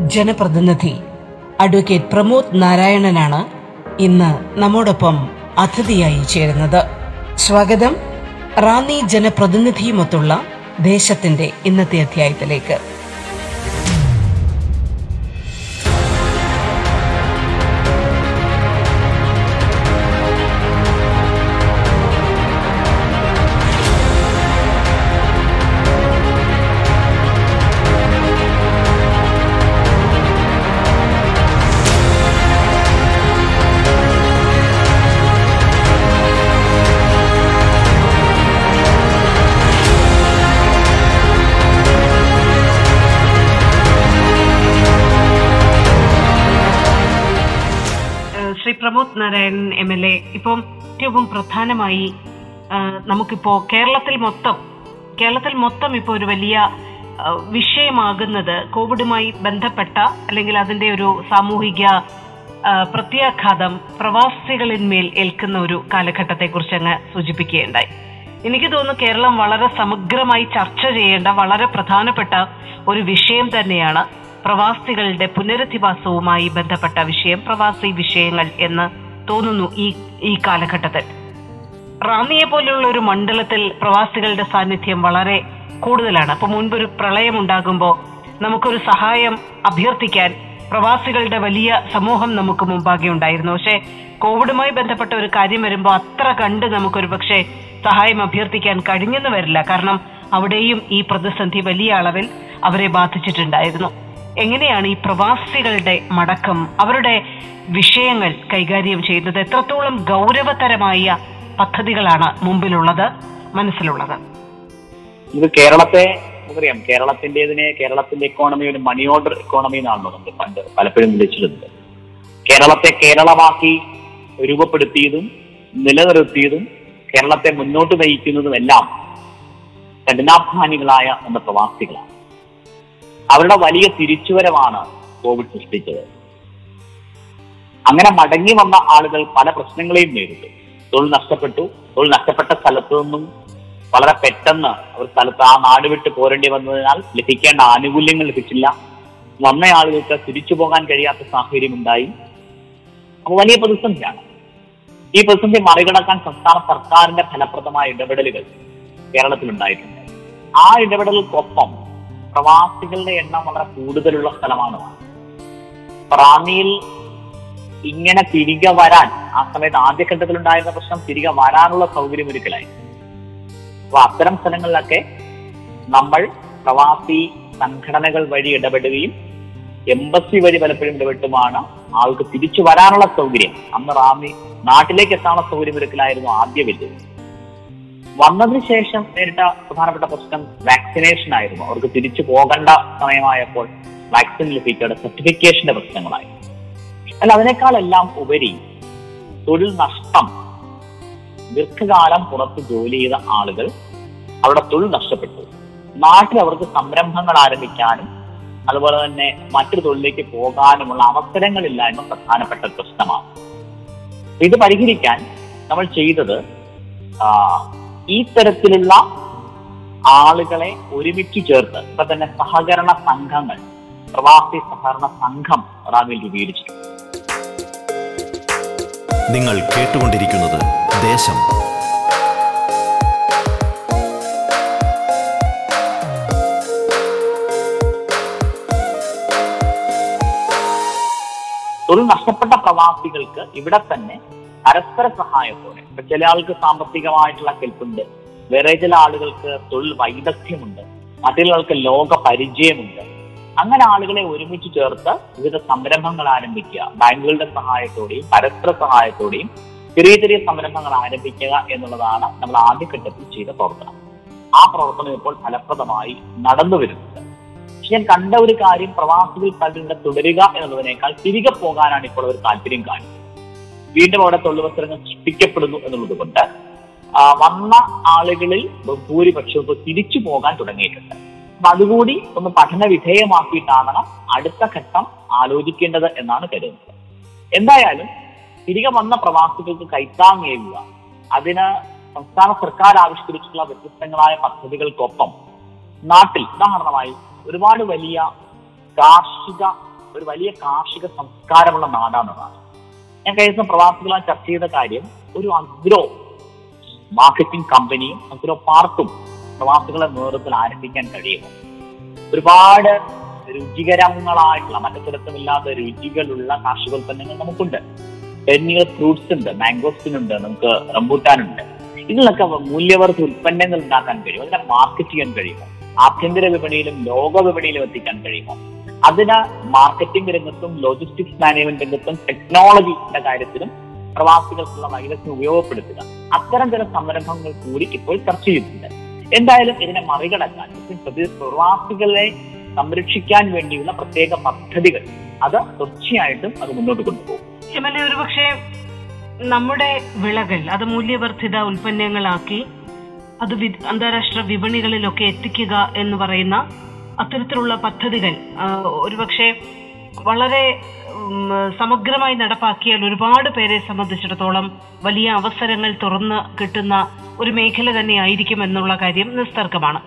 ജനപ്രതിനിധി അഡ്വക്കേറ്റ് പ്രമോദ് നാരായണനാണ് ഇന്ന് നമ്മോടൊപ്പം അതിഥിയായി ചേരുന്നത്. സ്വാഗതം. റാന്നി ജനപ്രതിനിധിയുമൊത്തുള്ള ദേശത്തിന്റെ ഇന്നത്തെ അധ്യായത്തിലേക്ക്. Pramod Narayanan M L A. ഇപ്പം ഏറ്റവും പ്രധാനമായി നമുക്കിപ്പോ കേരളത്തിൽ മൊത്തം കേരളത്തിൽ മൊത്തം ഇപ്പോ ഒരു വലിയ വിഷയമാകുന്നത് കോവിഡുമായി ബന്ധപ്പെട്ട അല്ലെങ്കിൽ അതിന്റെ ഒരു സാമൂഹിക പ്രത്യാഘാതം പ്രവാസികളിന്മേൽ ഏൽക്കുന്ന ഒരു കാലഘട്ടത്തെ കുറിച്ച് അങ്ങ് സൂചിപ്പിക്കുകയുണ്ടായി. എനിക്ക് തോന്നുന്നു കേരളം വളരെ സമഗ്രമായി ചർച്ച ചെയ്യേണ്ട വളരെ പ്രധാനപ്പെട്ട ഒരു വിഷയം തന്നെയാണ് പ്രവാസികളുടെ പുനരധിവാസവുമായി ബന്ധപ്പെട്ട വിഷയം പ്രവാസി വിഷയങ്ങൾ എന്ന് തോന്നുന്നു ഈ ഈ കാലഘട്ടത്തിൽ. റാന്നിയെ പോലെയുള്ള ഒരു മണ്ഡലത്തിൽ പ്രവാസികളുടെ സാന്നിധ്യം വളരെ കൂടുതലാണ്. അപ്പൊ മുൻപൊരു പ്രളയം ഉണ്ടാകുമ്പോൾ നമുക്കൊരു സഹായം അഭ്യർത്ഥിക്കാൻ പ്രവാസികളുടെ വലിയ സമൂഹം നമുക്ക് മുമ്പാകെ ഉണ്ടായിരുന്നു. പക്ഷേ കോവിഡുമായി ബന്ധപ്പെട്ട ഒരു കാര്യം വരുമ്പോൾ അത്ര കണ്ട് നമുക്കൊരു പക്ഷേ സഹായം അഭ്യർത്ഥിക്കാൻ കഴിഞ്ഞെന്ന് വരില്ല. കാരണം അവിടെയും ഈ പ്രതിസന്ധി വലിയ അളവിൽ അവരെ ബാധിച്ചിട്ടുണ്ടായിരുന്നു. എങ്ങനെയാണ് ഈ പ്രവാസികളുടെ മടക്കം അവരുടെ വിഷയങ്ങൾ കൈകാര്യം ചെയ്യുന്നത്? എത്രത്തോളം ഗൗരവതരമായ പദ്ധതികളാണ് മുമ്പിലുള്ളത് മനസ്സിലുള്ളത്? ഇത് കേരളത്തെ നമുക്കറിയാം. കേരളത്തിന്റേതിനെ കേരളത്തിന്റെ ഇക്കോണമി ഒരു മണി ഓർഡർ ഇക്കോണമി എന്നാണല്ലോ നമ്മൾ പണ്ട് പലപ്പോഴും വിളിച്ചിരുന്നത്. കേരളത്തെ കേരളമാക്കി രൂപപ്പെടുത്തിയതും നിലനിർത്തിയതും കേരളത്തെ മുന്നോട്ട് നയിക്കുന്നതും എല്ലാം കഠിനാധ്വാനികളായ നമ്മുടെ പ്രവാസികളാണ്. അവരുടെ വലിയ തിരിച്ചുവരവാണ് കോവിഡ് സൃഷ്ടിച്ചത്. അങ്ങനെ മടങ്ങി വന്ന ആളുകൾ പല പ്രശ്നങ്ങളെയും നേരിട്ടു. തൊഴിൽ നഷ്ടപ്പെട്ടു. തൊഴിൽ നഷ്ടപ്പെട്ട സ്ഥലത്തു നിന്നും വളരെ പെട്ടെന്ന് അവർ സ്ഥലത്ത് ആ നാട് വിട്ട് പോരേണ്ടി വന്നതിനാൽ ലഭിക്കേണ്ട ആനുകൂല്യങ്ങൾ ലഭിച്ചില്ല. വന്ന ആളുകൾക്ക് തിരിച്ചു പോകാൻ കഴിയാത്ത സാഹചര്യം ഉണ്ടായി. അപ്പോൾ വലിയ പ്രതിസന്ധിയാണ്. ഈ പ്രതിസന്ധി മറികടക്കാൻ സംസ്ഥാന സർക്കാരിന്റെ ഫലപ്രദമായ ഇടപെടലുകൾ കേരളത്തിൽ ഉണ്ടായിട്ടുണ്ട് ആ ഇടപെടലുകൾക്കൊപ്പം പ്രവാസികളുടെ എണ്ണം വളരെ കൂടുതലുള്ള സ്ഥലമാണ്. റാന്നിയിൽ ഇങ്ങനെ തിരികെ വരാൻ ആ സമയത്ത് ആദ്യഘട്ടത്തിൽ ഉണ്ടായിരുന്ന പ്രശ്നം തിരികെ വരാനുള്ള സൗകര്യം ഒരുക്കലായി. അപ്പൊ അത്തരം സ്ഥലങ്ങളിലൊക്കെ നമ്മൾ പ്രവാസി സംഘടനകൾ വഴി ഇടപെടുകയും എംബസി വഴി പലപ്പോഴും ഇടപെട്ടുമാണ് ആൾക്ക് തിരിച്ചു വരാനുള്ള സൗകര്യം. അന്ന് റാന്നി നാട്ടിലേക്ക് എത്താനുള്ള സൗകര്യം ഒരുക്കലായിരുന്നു ആദ്യ വെല്ലുവിളി. വന്നതിന് ശേഷം നേരിട്ട പ്രധാനപ്പെട്ട പ്രശ്നം വാക്സിനേഷൻ ആയിരുന്നു. അവർക്ക് തിരിച്ചു പോകേണ്ട സമയമായപ്പോൾ വാക്സിൻ ലഭിക്കേണ്ട സർട്ടിഫിക്കേഷന്റെ പ്രശ്നങ്ങളായി. അല്ല അതിനേക്കാളെല്ലാം ഉപരി തൊഴിൽ നഷ്ടം ദീർഘകാലം പുറത്ത് ജോലി ചെയ്ത ആളുകൾ അവരുടെ തൊഴിൽ നഷ്ടപ്പെട്ടു. നാട്ടിൽ അവർക്ക് സംരംഭങ്ങൾ ആരംഭിക്കാനും അതുപോലെ തന്നെ മറ്റൊരു തൊഴിലേക്ക് പോകാനുമുള്ള അവസരങ്ങളില്ലായ്മ പ്രധാനപ്പെട്ട പ്രശ്നമാണ്. ഇത് പരിഹരിക്കാൻ നമ്മൾ ചെയ്തത് ഈ തരത്തിലുള്ള ആളുകളെ ഒരുമിച്ച് ചേർത്ത് ഇപ്പൊ തന്നെ സഹകരണ സംഘങ്ങൾ പ്രവാസി സഹകരണ സംഘം റാമിൽ രൂപീകരിച്ചിട്ടുണ്ട്. നിങ്ങൾ കേട്ടുകൊണ്ടിരിക്കുന്നത് ദേശം. തൊഴിൽ നഷ്ടപ്പെട്ട പ്രവാസികൾക്ക് ഇവിടെ തന്നെ പരസ്പര സഹായത്തോടെ. ഇപ്പൊ ചില ആൾക്ക് സാമ്പത്തികമായിട്ടുള്ള കെൽപ്പുണ്ട് വേറെ ചില ആളുകൾക്ക് തൊഴിൽ വൈദഗ്ധ്യമുണ്ട്. മറ്റുള്ള ആൾക്ക് ലോക പരിചയമുണ്ട്. അങ്ങനെ ആളുകളെ ഒരുമിച്ച് ചേർത്ത് വിവിധ സംരംഭങ്ങൾ ആരംഭിക്കുക. ബാങ്കുകളുടെ സഹായത്തോടെയും പരസ്പര സഹായത്തോടെയും ചെറിയ ചെറിയ സംരംഭങ്ങൾ ആരംഭിക്കുക എന്നുള്ളതാണ് നമ്മൾ ആദ്യഘട്ടത്തിൽ ചെയ്ത പ്രവർത്തനം. ആ പ്രവർത്തനം ഇപ്പോൾ ഫലപ്രദമായി നടന്നു പക്ഷെ ഞാൻ കണ്ട ഒരു കാര്യം പ്രവാസികൾ പലരുടെ തുടരുക എന്നുള്ളതിനേക്കാൾ തിരികെ പോകാനാണ് ഇപ്പോൾ ഒരു താല്പര്യം കാണിക്കുന്നത്. വീണ്ടും അവിടെ തൊഴിലവസരങ്ങൾ സൃഷ്ടിക്കപ്പെടുന്നു എന്നുള്ളത് കൊണ്ട് വന്ന ആളുകളിൽ ഭൂരിപക്ഷം ഇപ്പോൾ തിരിച്ചു പോകാൻ തുടങ്ങിയിട്ടുണ്ട്. അപ്പൊ അതുകൂടി ഒന്ന് പഠന വിധേയമാക്കിയിട്ടാണ് അടുത്ത ഘട്ടം ആലോചിക്കേണ്ടത് എന്നാണ് കരുതുന്നത്. എന്തായാലും തിരികെ വന്ന പ്രവാസികൾക്ക് കൈത്താങ്ങേകുക അതിന് സംസ്ഥാന സർക്കാർ ആവിഷ്കരിച്ചിട്ടുള്ള വ്യത്യസ്തങ്ങളായ പദ്ധതികൾക്കൊപ്പം നാട്ടിൽ ഉദാഹരണമായി ഒരുപാട് വലിയ കാർഷിക ഒരു വലിയ കാർഷിക സംസ്കാരമുള്ള നാടാണെന്നാണ് ഞാൻ കഴിഞ്ഞ ദിവസം പ്രവാസികളായി ചർച്ച ചെയ്ത കാര്യം ഒരു അഗ്രോ മാർക്കറ്റിംഗ് കമ്പനിയും അഗ്രോ പാർക്കും പ്രവാസികളെ നേതൃത്വത്തിൽ ആരംഭിക്കാൻ കഴിയുമോ ഒരുപാട് രുചികരങ്ങളായിട്ടുള്ള മറ്റു തരത്തിലില്ലാത്ത രുചികളുള്ള കാർഷികോൽപ്പന്നങ്ങൾ നമുക്കുണ്ട്. ടെന്നിയർ ഫ്രൂട്ട്സ് ഉണ്ട് മാംഗോസ്റ്റിൻ ഉണ്ട് നമുക്ക് റംബൂട്ടാനുണ്ട്. ഇതിനൊക്കെ മൂല്യവർദ്ധ ഉൽപ്പന്നങ്ങൾ ഉണ്ടാക്കാൻ കഴിയും അതിനെ മാർക്കറ്റ് ചെയ്യാൻ കഴിയുമോ ആഭ്യന്തര വിപണിയിലും ലോക വിപണിയിലും എത്തിക്കാൻ കഴിയുമോ അതിന് മാർക്കറ്റിംഗ് രംഗത്തും ലോജിസ്റ്റിക്സ് മാനേജ്മെന്റ് രംഗത്തും ടെക്നോളജിയുടെ കാര്യത്തിലും പ്രവാസികൾക്കുള്ള വൈദഗ്ധ്യം ഉപയോഗപ്പെടുത്തുക. അത്തരം ചില സംരംഭങ്ങൾ കൂടി ഇപ്പോൾ ചർച്ച ചെയ്യുന്നുണ്ട്. എന്തായാലും ഇതിനെ മറികടക്കാൻ പ്രവാസികളെ സംരക്ഷിക്കാൻ വേണ്ടിയുള്ള പ്രത്യേക പദ്ധതികൾ അത് തീർച്ചയായിട്ടും അത് മുന്നോട്ട് കൊണ്ടുപോകും. ഒരു പക്ഷേ നമ്മുടെ വിളകൾ അത് മൂല്യവർദ്ധിത ഉൽപ്പന്നങ്ങളാക്കി അത് അന്താരാഷ്ട്ര വിപണികളിലൊക്കെ എത്തിക്കുക എന്ന് പറയുന്ന അത്തരത്തിലുള്ള പദ്ധതികൾ ഒരുപക്ഷെ വളരെ സമഗ്രമായി നടപ്പാക്കിയാൽ ഒരുപാട് പേരെ സംബന്ധിച്ചിടത്തോളം വലിയ അവസരങ്ങൾ തുറന്ന് കിട്ടുന്ന ഒരു മേഖല തന്നെ ആയിരിക്കും എന്നുള്ള കാര്യം നിസ്തർക്കമാണ്.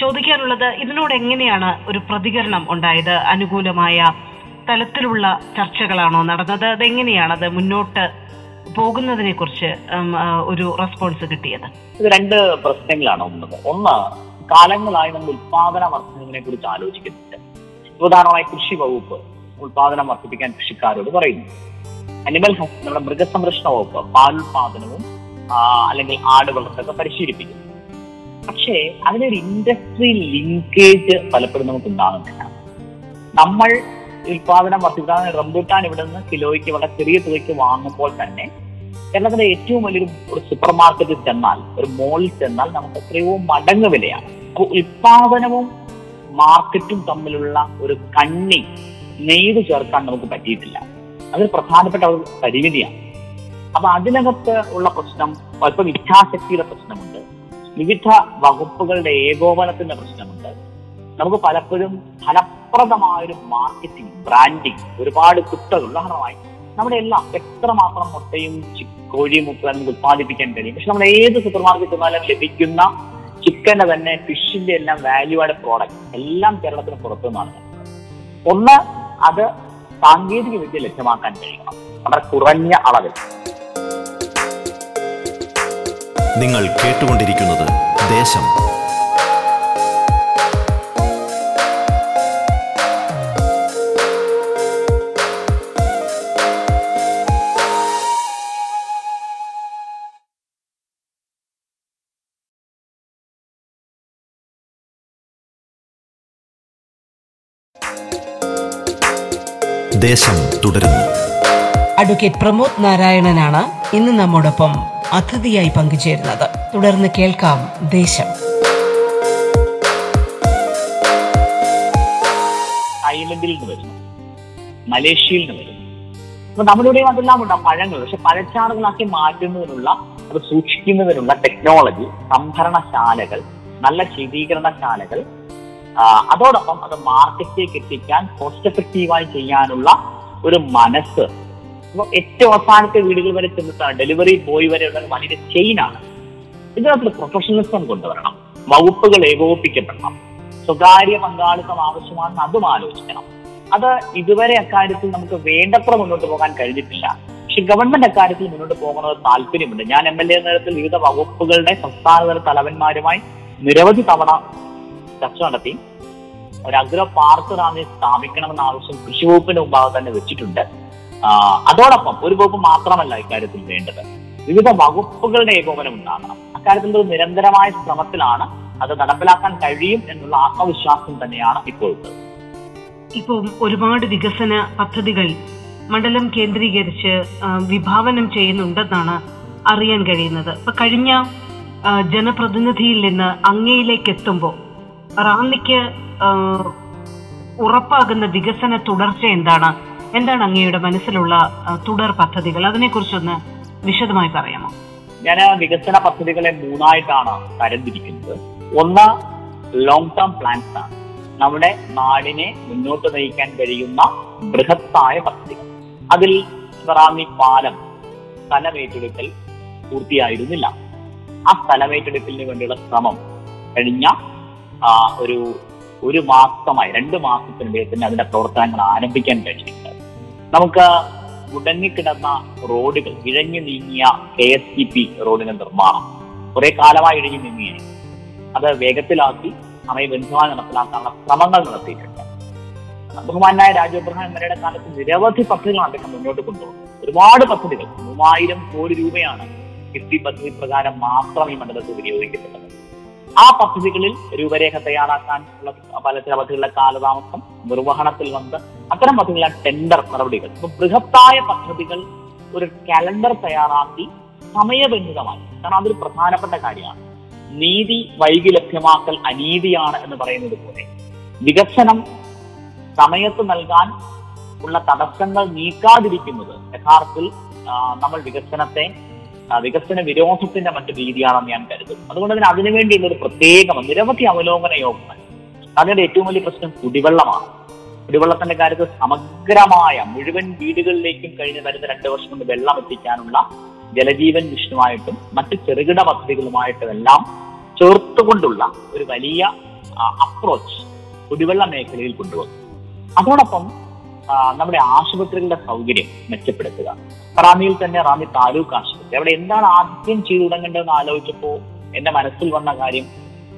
ചോദിക്കാനുള്ളത് ഇതിനോട് എങ്ങനെയാണ് ഒരു പ്രതികരണം ഉണ്ടായത്? അനുകൂലമായ തലത്തിലുള്ള ചർച്ചകളാണോ നടന്നത്? അതെങ്ങനെയാണ് അത് മുന്നോട്ട് പോകുന്നതിനെ കുറിച്ച് ഒരു റെസ്പോൺസ് കിട്ടിയത്? ഇത് രണ്ട് പ്രശ്നങ്ങളാണ് ഒന്ന് കാലങ്ങളായി നമ്മൾ ഉത്പാദന വർധനവിനെ കുറിച്ച് ആലോചിക്കുന്നുണ്ട്. ഉദാഹരണമായി കൃഷി വകുപ്പ് ഉത്പാദനം വർദ്ധിപ്പിക്കാൻ കൃഷിക്കാരോട് പറയുന്നു. അനിമൽ ഹസ് നമ്മുടെ മൃഗസംരക്ഷണ വകുപ്പ് പാൽ ഉൽപാദനവും അല്ലെങ്കിൽ ആട് വളർത്തൊക്കെ പരിശീലിപ്പിക്കുന്നു. പക്ഷേ അതിനൊരു ഇൻഡസ്ട്രി ലിങ്കേജ് പലപ്പോഴും നമുക്ക് ഉണ്ടാകുന്നില്ല നമ്മൾ ഉൽപാദനം വർദ്ധിപ്പിക്കാൻ റംബൂട്ടാൻ ഇവിടെ നിന്ന് കിലോയ്ക്ക് വളരെ ചെറിയ തുകയ്ക്ക് വാങ്ങുമ്പോൾ തന്നെ കേരളത്തിലെ ഏറ്റവും വലിയൊരു സൂപ്പർ മാർക്കറ്റിൽ ചെന്നാൽ ഒരു മോളിൽ ചെന്നാൽ നമുക്ക് എത്രയോ മടങ്ങ് വിലയാണ്. ഉൽപാദനവും മാർക്കറ്റും തമ്മിലുള്ള ഒരു കണ്ണി നെയ്ത് ചേർക്കാൻ നമുക്ക് പറ്റിയിട്ടില്ല. അതൊരു പ്രധാനപ്പെട്ട ഒരു പരിമിതിയാണ്. അപ്പൊ അതിനകത്ത് ഉള്ള പ്രശ്നം അല്പം ഇച്ഛാശക്തിയുടെ പ്രശ്നമുണ്ട്. വിവിധ വകുപ്പുകളുടെ ഏകോപനത്തിന്റെ പ്രശ്നമുണ്ട്. നമുക്ക് പലപ്പോഴും ഫലപ്രദമായൊരു മാർക്കറ്റിംഗ് ബ്രാൻഡിങ് ഒരുപാട് കുത്തകൾ. ഉദാഹരണമായി നമ്മുടെ എല്ലാം എത്രമാത്രം മുട്ടയും കോഴിയും മുട്ട നമുക്ക് ഉത്പാദിപ്പിക്കാൻ കഴിയും. പക്ഷെ നമ്മൾ ഏത് സൂപ്പർ മാർക്കറ്റ് ചെന്നാലും ലഭിക്കുന്ന ചിക്കന്റെ തന്നെ ഫിഷിന്റെ എല്ലാം വാല്യൂ ആഡ് പ്രോഡക്റ്റ് എല്ലാം കേരളത്തിന് പുറത്തു നിന്നാണ് ഒന്ന് അത് സാങ്കേതിക വിദ്യ ലഭ്യമാക്കാൻ കഴിയണം. വളരെ കുറഞ്ഞ അളവിൽ. നിങ്ങൾ കേട്ടുകൊണ്ടിരിക്കുന്നത് ദേശം ദേശം തുടരുന്നു. അഡ്വക്കേറ്റ് പ്രമോദ് നാരായണനാണ് ഇന്ന് നമ്മോടൊപ്പം അതിഥിയായി പങ്കുചേരുന്നത്. തുടർന്ന് കേൾക്കാം ദേശം. തായ്ലൻഡിൽ നിന്ന് വരുന്നു. മലേഷ്യയിൽ നിന്ന് വരുന്നു. അപ്പൊ നമ്മളിവിടെ അതെല്ലാം ഉണ്ട്. പഴങ്ങൾ. പക്ഷെ പഴച്ചാറുകളാക്കി മാറ്റുന്നതിനുള്ള അത് സൂക്ഷിക്കുന്നതിനുള്ള ടെക്നോളജി സംഭരണശാലകൾ നല്ല ശീതീകരണശാലകൾ അതോടൊപ്പം അത് മാർക്കറ്റിലേക്ക് എത്തിക്കാൻ കോസ്റ്റ് എഫക്റ്റീവായി ചെയ്യാനുള്ള ഒരു മനസ്സ്. അപ്പൊ ഏറ്റവും അവസാനത്തെ വീടുകൾ വരെ ചെന്നിട്ടാണ് ഡെലിവറി ബോയ് വരെയുള്ള വലിയ ചെയിനാണ് ഇതിനകത്ത് പ്രൊഫഷണലിസം കൊണ്ടുവരണം. വകുപ്പുകൾ ഏകോപിപ്പിക്കപ്പെടണം. സ്വകാര്യ പങ്കാളിത്തം ആവശ്യമാണെന്ന് അതും ആലോചിക്കണം. അത് ഇതുവരെ അക്കാര്യത്തിൽ നമുക്ക് വേണ്ടത്ര മുന്നോട്ട് പോകാൻ കഴിഞ്ഞിട്ടില്ല. പക്ഷെ ഗവൺമെന്റ് അക്കാര്യത്തിൽ മുന്നോട്ട് പോകുന്നത് താല്പര്യമുണ്ട്. ഞാൻ എം എൽ എ നേരത്തിൽ വിവിധ വകുപ്പുകളുടെ സംസ്ഥാനതല തലവന്മാരുമായി നിരവധി തവണ ചർച്ച നടത്തി. ഒരു അഗ്ര പാർക്ക് റാന്നി സ്ഥാപിക്കണമെന്ന ആവശ്യം കൃഷി വകുപ്പിന്റെ മുമ്പാകെ തന്നെ വെച്ചിട്ടുണ്ട്. അതോടൊപ്പം ഒരു വകുപ്പ് മാത്രമല്ല ഇക്കാര്യത്തിൽ വേണ്ടത്. വിവിധ വകുപ്പുകളുടെ ഏകോപനം ഉണ്ടാകണം. അക്കാര്യത്തിൽ ഒരു നിരന്തരമായ ശ്രമത്തിലാണ് അത് നടപ്പിലാക്കാൻ കഴിയും എന്നുള്ള ആത്മവിശ്വാസം തന്നെയാണ് ഇപ്പോൾ ഇപ്പോ ഒരുപാട് വികസന പദ്ധതികൾ മണ്ഡലം കേന്ദ്രീകരിച്ച് വിഭാവനം ചെയ്യുന്നുണ്ടെന്നാണ് അറിയാൻ കഴിയുന്നത്. ഇപ്പൊ കഴിഞ്ഞ ജനപ്രതിനിധിയിൽ നിന്ന് അങ്ങയിലേക്ക് എത്തുമ്പോൾ റാന്നിക്ക് ഉറപ്പാകുന്ന വികസന തുടർച്ച എന്താണ്? എന്താണ് അങ്ങയുടെ മനസ്സിലുള്ള തുടർ പദ്ധതികൾ? അതിനെക്കുറിച്ചൊന്ന് വിശദമായി പറയാമോ? ഞാൻ വികസന പദ്ധതികളെ മൂന്നായിട്ടാണ് തരംതിരിക്കുന്നത്. ഒന്ന് ലോങ് ടേം പ്ലാൻസ് ആണ്. നമ്മുടെ നാടിനെ മുന്നോട്ട് നയിക്കാൻ കഴിയുന്ന ബൃഹത്തായ പദ്ധതികൾ. അതിൽ റാന്നി പാലം സ്ഥലമേറ്റെടുക്കൽ പൂർത്തിയായിരുന്നില്ല. ആ സ്ഥലമേറ്റെടുക്കലിന് വേണ്ടിയുള്ള ശ്രമം കഴിഞ്ഞ ഒരു ഒരു മാസമായി രണ്ട് മാസത്തിനിടയിൽ തന്നെ അതിന്റെ പ്രവർത്തനങ്ങൾ ആരംഭിക്കാൻ കഴിഞ്ഞിട്ടുണ്ട്. നമുക്ക് മുടങ്ങിക്കിടന്ന റോഡുകൾ ഇഴഞ്ഞു നീങ്ങിയ കെ എസ് ടി പി റോഡിന്റെ നിർമ്മാണം കുറെ കാലമായി ഇഴഞ്ഞു നീങ്ങിയാണ് അത് വേഗത്തിലാക്കി സമയബന്ധമായി നടപ്പിലാക്കാനുള്ള ശ്രമങ്ങൾ നടത്തിയിട്ടുണ്ട്. ബഹുമാനായ രാജീവ് എം എന്നിവരുടെ കാലത്ത് നിരവധി പദ്ധതികൾ അദ്ദേഹം മുന്നോട്ട് കൊണ്ടുപോകുന്നത്. ഒരുപാട് പദ്ധതികൾ മൂവായിരം കോടി രൂപയാണ് കിഫ്ബി പദ്ധതി പ്രകാരം മാത്രം ഈ മണ്ഡലത്തിൽ വിനിയോഗിക്കപ്പെട്ടത്. ആ പദ്ധതികളിൽ രൂപരേഖ തയ്യാറാക്കാൻ ഉള്ള പല പദ്ധതികളുടെ കാലതാമസം നിർവഹണത്തിൽ വന്ന് അത്തരം പദ്ധതികളാണ് ടെൻഡർ നടപടികൾ. അപ്പൊ ബൃഹത്തായ പദ്ധതികൾ ഒരു കലണ്ടർ തയ്യാറാക്കി സമയബന്ധിതമായി. കാരണം അതൊരു പ്രധാനപ്പെട്ട കാര്യമാണ്. നീതി വൈകി ലഭ്യമാക്കൽ അനീതിയാണ് എന്ന് പറയുന്നത് പോലെ വികസനം സമയത്ത് നൽകാൻ ഉള്ള തടസ്സങ്ങൾ നീക്കാതിരിക്കുന്നത് യഥാർത്ഥത്തിൽ നമ്മൾ വികസനത്തെ വികസന വിരോധത്തിന്റെ മറ്റു രീതിയാണെന്ന് ഞാൻ കരുതുന്നു. അതുകൊണ്ട് തന്നെ അതിനുവേണ്ടിയുള്ള ഒരു പ്രത്യേക നിരവധി അവലോകന യോഗങ്ങൾ. അതിന്റെ ഏറ്റവും വലിയ പ്രശ്നം കുടിവെള്ളമാണ്. കുടിവെള്ളത്തിന്റെ കാര്യത്തിൽ സമഗ്രമായ മുഴുവൻ വീടുകളിലേക്കും കഴിഞ്ഞ വരുന്ന രണ്ട് വർഷം കൊണ്ട് വെള്ളം എത്തിക്കാനുള്ള ജലജീവൻ മിഷനുമായിട്ടും മറ്റ് ചെറുകിട പദ്ധതികളുമായിട്ടും എല്ലാം ചേർത്തുകൊണ്ടുള്ള ഒരു വലിയ അപ്രോച്ച് കുടിവെള്ള മേഖലയിൽ കൊണ്ടുവന്നു. അതോടൊപ്പം നമ്മുടെ ആശുപത്രികളുടെ സൗകര്യം മെച്ചപ്പെടുത്തുക. റാന്നിയിൽ തന്നെ റാന്നി താലൂക്ക് ആശുപത്രി. അവിടെ എന്താണ് ആദ്യം ചെയ്തു തുടങ്ങേണ്ടതെന്ന് ആലോചിച്ചപ്പോൾ എന്റെ മനസ്സിൽ വന്ന കാര്യം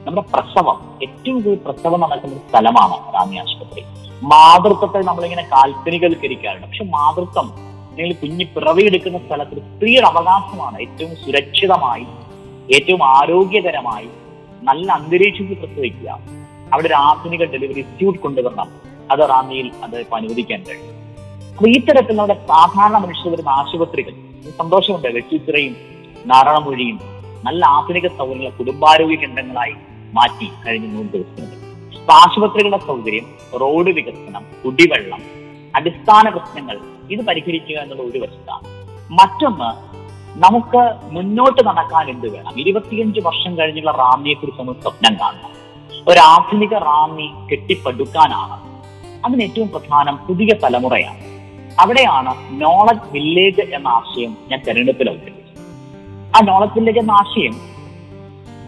നമ്മുടെ പ്രസവം ഏറ്റവും കൂടുതൽ പ്രസവം നടക്കുന്ന സ്ഥലമാണ് റാന്നി ആശുപത്രി. മാതൃത്വത്തെ നമ്മളിങ്ങനെ കാൽപ്പനികവൽക്കരിക്കാറുണ്ട് പക്ഷെ മാതൃത്വം അല്ലെങ്കിൽ കുഞ്ഞി പിറവിയെടുക്കുന്ന സ്ഥലത്ത് ഒരു സ്ത്രീയുടെ അവകാശമാണ് ഏറ്റവും സുരക്ഷിതമായി ഏറ്റവും ആരോഗ്യകരമായി നല്ല അന്തരീക്ഷത്തിൽ പ്രസവിക്കുക. അവിടെ ഒരു ആധുനിക ഡെലിവറി ഇൻസ്റ്റിറ്റ്യൂട്ട് കൊണ്ടുവരണം. അത് റാന്നിയിൽ അത് അനുവദിക്കാൻ കഴിയും. അപ്പൊ ഈ സാധാരണ മനുഷ്യർ വരുന്ന ആശുപത്രികൾ. സന്തോഷമുണ്ട്. വെട്ടിച്ചിറയും നാരായണമൊഴിയും നല്ല ആധുനിക സൗകര്യങ്ങൾ കുടുംബാരോഗ്യ കേന്ദ്രങ്ങളായി മാറ്റി കഴിഞ്ഞ മൂന്ന് ദിവസങ്ങളിൽ ആശുപത്രികളുടെ സൗകര്യം റോഡ് വികസനം കുടിവെള്ളം അടിസ്ഥാന പ്രശ്നങ്ങൾ ഇത് പരിഹരിക്കുക എന്നുള്ള ഒരു വശത്താണ്. മറ്റൊന്ന് നമുക്ക് മുന്നോട്ട് നടക്കാൻ എന്ത് വേണം? ഇരുപത്തിയഞ്ച് വർഷം കഴിഞ്ഞുള്ള റാന്നിയെ കുറിച്ച് നമ്മൾ സ്വപ്നം കാണണം. ഒരു ആധുനിക റാന്നി കെട്ടിപ്പടുക്കാനാണ്. അതിന് ഏറ്റവും പ്രധാനം പുതിയ തലമുറയാണ്. അവിടെയാണ് നോളജ് വില്ലേജ് എന്ന ആശയം ഞാൻ തെരഞ്ഞെടുപ്പിൽ അവതരിപ്പിച്ചത്. ആ നോളജ് വില്ലേജ് എന്ന ആശയം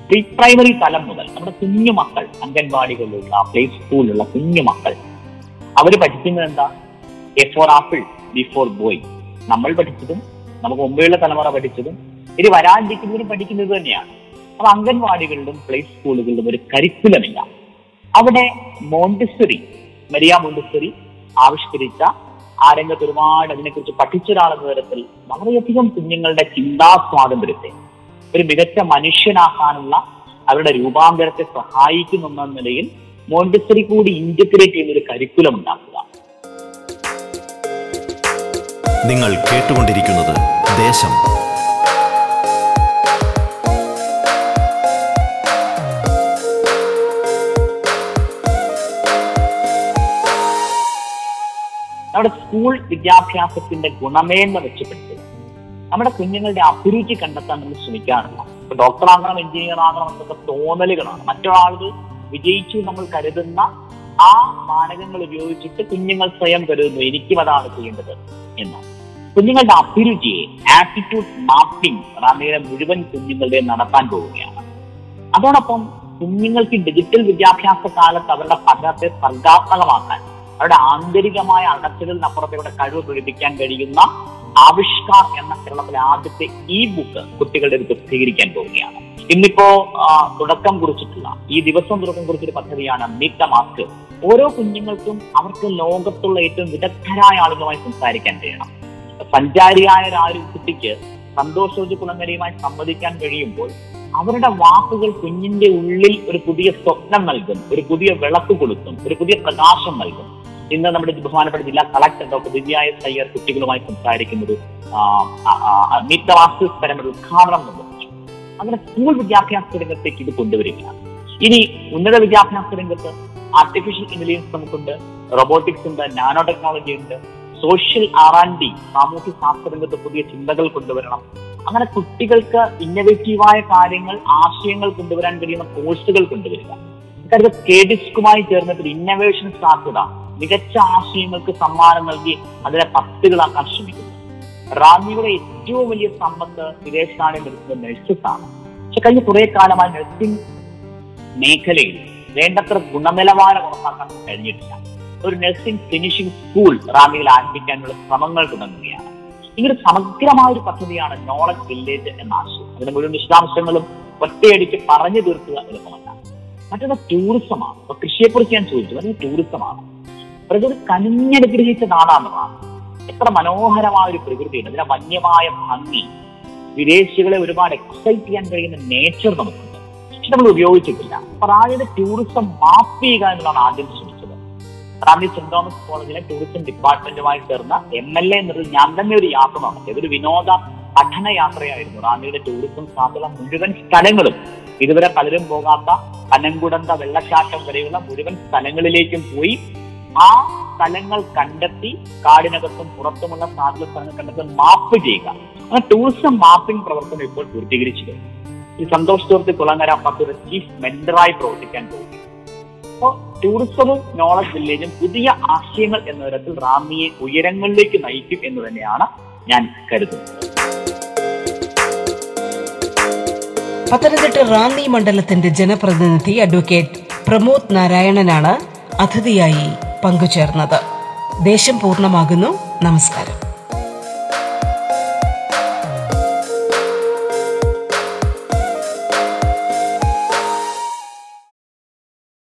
പ്രീ പ്രൈമറി തലം മുതൽ നമ്മുടെ കുഞ്ഞു മക്കൾ അംഗൻവാടികളിലുള്ള പ്ലേ സ്കൂളിലുള്ള കുഞ്ഞു മക്കൾ അവർ പഠിക്കുന്നത് എന്താ? A for apple B for boy നമ്മൾ പഠിച്ചതും നമുക്ക് മുമ്പെയുള്ള തലമുറ പഠിച്ചതും ഇത് വരാനിരിക്കുന്നവരും പഠിക്കുന്നത് തന്നെയാണ്. അപ്പൊ അംഗൻവാടികളിലും പ്ലേ സ്കൂളുകളിലും ഒരു കരിക്കുലമില്ല. അവിടെ മോണ്ടിസറി മരിയ മോണ്ടിസറി ആവിഷ്കരിച്ച ആ രംഗത്ത് ഒരുപാട് അതിനെക്കുറിച്ച് പഠിച്ച ഒരാളെന്ന തരത്തിൽ വളരെയധികം കുഞ്ഞുങ്ങളുടെ ചിന്താ സ്വാതന്ത്ര്യത്തെ ഒരു മികച്ച മനുഷ്യനാക്കാനുള്ള അവരുടെ രൂപാന്തരത്തെ സഹായിക്കുന്നെന്ന നിലയിൽ മോണ്ടിസറി കൂടി ഇന്റഗ്രേറ്റ് ചെയ്യുന്ന ഒരു കരിക്കുലം ഉണ്ടാക്കുക. നിങ്ങൾ കേട്ടുകൊണ്ടിരിക്കുന്നത് ദേശം. സ്കൂൾ വിദ്യാഭ്യാസത്തിന്റെ ഗുണമേന്മ മെച്ചപ്പെടുത്തുക നമ്മുടെ കുഞ്ഞുങ്ങളുടെ അഭിരുചി കണ്ടെത്താൻ നമ്മൾ ശ്രമിക്കാറില്ല. ഇപ്പൊ ഡോക്ടർ ആകണം എഞ്ചിനീയർ ആകണം എന്നൊക്കെ തോന്നലുകളാണ്. മറ്റൊരാളുകൾ വിജയിച്ചു നമ്മൾ കരുതുന്ന ആ മാനകങ്ങൾ ഉപയോഗിച്ചിട്ട് കുഞ്ഞുങ്ങൾ സ്വയം കരുതുന്നു എനിക്കും അതാണ് ചെയ്യേണ്ടത് എന്ന്. കുഞ്ഞുങ്ങളുടെ അഭിരുചിയെ ആറ്റിറ്റ്യൂഡ് മാപ്പിംഗ് റാമിയുടെ മുഴുവൻ കുഞ്ഞുങ്ങളുടെ നടത്താൻ പോവുകയാണ്. അതോടൊപ്പം കുഞ്ഞുങ്ങൾക്ക് ഡിജിറ്റൽ വിദ്യാഭ്യാസ കാലത്ത് അവരുടെ പഠനത്തെ സർഗാത്മകമാക്കാൻ അവരുടെ ആന്തരികമായ അടച്ചുകളിനപ്പുറത്തെ കഴിവ് പ്രകടിപ്പിക്കാൻ കഴിയുന്ന ആവിഷ്കാർ എന്ന കേരളത്തിലെ ആദ്യത്തെ ഈ ബുക്ക് കുട്ടികളുടെ അടുത്ത് പ്രസിദ്ധീകരിക്കാൻ പോവുകയാണ്. ഇന്നിപ്പോ തുടക്കം കുറിച്ചിട്ടുള്ള ഈ ദിവസം തുടക്കം കുറിച്ചൊരു പദ്ധതിയാണ് മീറ്റ് മാസ്ക് ഓരോ കുഞ്ഞുങ്ങൾക്കും അവർക്ക് ലോകത്തുള്ള ഏറ്റവും വിദഗ്ധരായ ആളുകളുമായി സംസാരിക്കാൻ കഴിയണം. സഞ്ചാരിയായ ഒരു കുട്ടിക്ക് സന്തോഷോജ് കുളങ്ങരയുമായി സംവദിക്കാൻ കഴിയുമ്പോൾ അവരുടെ വാക്കുകൾ കുഞ്ഞിന്റെ ഉള്ളിൽ ഒരു പുതിയ സ്വപ്നം നൽകും ഒരു പുതിയ വിളക്ക് കൊടുക്കും ഒരു പുതിയ പ്രകാശം നൽകും. ഇന്ന് നമ്മുടെ ബഹുമാനപ്പെട്ട ജില്ലാ കളക്ടർ ഡോക്ടർ ദിവ്യായ സയ്യർ കുട്ടികളുമായി സംസാരിക്കുന്നത് മീറ്റവാസ്തു ഒരു ഉദ്ഘാടനം നിർവഹിച്ചു അങ്ങനെ സ്കൂൾ വിദ്യാഭ്യാസ രംഗത്തേക്ക് ഇത് കൊണ്ടുവരിക ഇനി ഉന്നത വിദ്യാഭ്യാസ രംഗത്ത് ആർട്ടിഫിഷ്യൽ ഇന്റലിജൻസ് നമുക്കുണ്ട് റോബോട്ടിക്സ് ഉണ്ട് നാനോ ടെക്നോളജി ഉണ്ട് സോഷ്യൽ ആർ ആൻഡ് ഡി സാമൂഹ്യ ശാസ്ത്ര രംഗത്ത് പുതിയ ചിന്തകൾ കൊണ്ടുവരണം. അങ്ങനെ കുട്ടികൾക്ക് ഇന്നവേറ്റീവായ കാര്യങ്ങൾ ആശയങ്ങൾ കൊണ്ടുവരാൻ കഴിയുന്ന കോഴ്സുകൾ കൊണ്ടുവരിക. ഇക്കാര്യത്തിൽ കെ ഡിസ്കുമായി ചേർന്നിട്ട് ഇന്നവേഷൻ സാധ്യത മികച്ച ആശയങ്ങൾക്ക് സമ്മാനം നൽകി അതിനെ പത്തുകളാക്കാൻ ശ്രമിക്കുന്നു. റാന്നിയുടെ ഏറ്റവും വലിയ സമ്പത്ത് വിദേശനാണ്യം എടുക്കുന്നത് നഴ്സസ് ആണ്. പക്ഷെ കഴിഞ്ഞ കുറെ കാലമായി നഴ്സിംഗ് മേഖലയിൽ വേണ്ടത്ര ഗുണനിലവാരം ഉറപ്പാക്കാൻ കഴിഞ്ഞിട്ടില്ല. ഒരു നഴ്സിംഗ് ഫിനിഷിംഗ് സ്കൂൾ റാന്നിയിൽ ആരംഭിക്കാനുള്ള ശ്രമങ്ങൾ തുടങ്ങുകയാണ്. ഇങ്ങനെ സമഗ്രമായ ഒരു പദ്ധതിയാണ് നോളജ് വില്ലേജ് എന്ന ആശയം. അതിന്റെ മുഴുവൻ വിശദാംശങ്ങളും ഒറ്റയടിക്ക് പറഞ്ഞു തീർക്കുക എളുപ്പമല്ല മറ്റൊന്ന് ടൂറിസമാണ്. അപ്പൊ കൃഷിയെക്കുറിച്ച് ഞാൻ ചോദിച്ചു. അത് ടൂറിസമാണ്. പ്രകൃതി കനിഞ്ഞനുഗ്രഹിച്ച നാടാണ് എത്ര മനോഹരമായ ഒരു പ്രകൃതിയുണ്ട് അതിന്റെ വന്യമായ ഭംഗി. വിദേശികളെ ഒരുപാട് എക്സൈറ്റ് ചെയ്യാൻ കഴിയുന്ന നേച്ചർ നമുക്കുണ്ട്. പക്ഷെ നമ്മൾ ഉപയോഗിച്ചിട്ടില്ല. അപ്പൊ റാന്നിയുടെ ടൂറിസം മാപ്പ് ചെയ്യുക എന്നുള്ളതാണ് ആദ്യം ശ്രമിച്ചത്. റാണി സെന്റ് തോമസ് കോളേജിലെ ടൂറിസം ഡിപ്പാർട്ട്മെന്റുമായി ചേർന്ന എം എൽ എ എന്നത് ഞാൻ തന്നെ ഒരു യാത്ര നടത്തി. അതൊരു വിനോദ പഠന യാത്രയായിരുന്നു റാണിയുടെ ടൂറിസം സാധ്യത മുഴുവൻ സ്ഥലങ്ങളും ഇതുവരെ പലരും പോകാത്ത പനങ്കുടന്ത വെള്ളച്ചാട്ടം വരെയുള്ള മുഴുവൻ സ്ഥലങ്ങളിലേക്കും പോയി ആ സ്ഥലങ്ങൾ കണ്ടെത്തി കാടിനകത്തും പുറത്തുമുള്ള സാധ്യത സ്ഥലങ്ങൾ കണ്ടെത്തി മാപ്പ് ചെയ്യുക. അങ്ങനെ ടൂറിസം മാപ്പിംഗ് പ്രവർത്തനം ഇപ്പോൾ പൂർത്തീകരിച്ചു കഴിഞ്ഞു. ഈ സന്തോഷ് ചോർത്തി കുളങ്ങര പത്തൊരു ചീഫ് മെന്ററായി പ്രവർത്തിക്കാൻ പോകുന്നു. അപ്പോൾ ടൂറിസവും നോളജ് വില്ലേജും പുതിയ ആശയങ്ങൾ എന്ന തരത്തിൽ റാമിയെ ഉയരങ്ങളിലേക്ക് നയിക്കും എന്ന് തന്നെയാണ് ഞാൻ കരുതുന്നത്. പത്തനംതിട്ട റാന്നി മണ്ഡലത്തിന്റെ ജനപ്രതിനിധി അഡ്വക്കേറ്റ് പ്രമോദ് നാരായണനാണ് അതിഥിയായി പങ്കുചേർന്നത്. ദേശം പൂർണമാകുന്നു. നമസ്കാരം.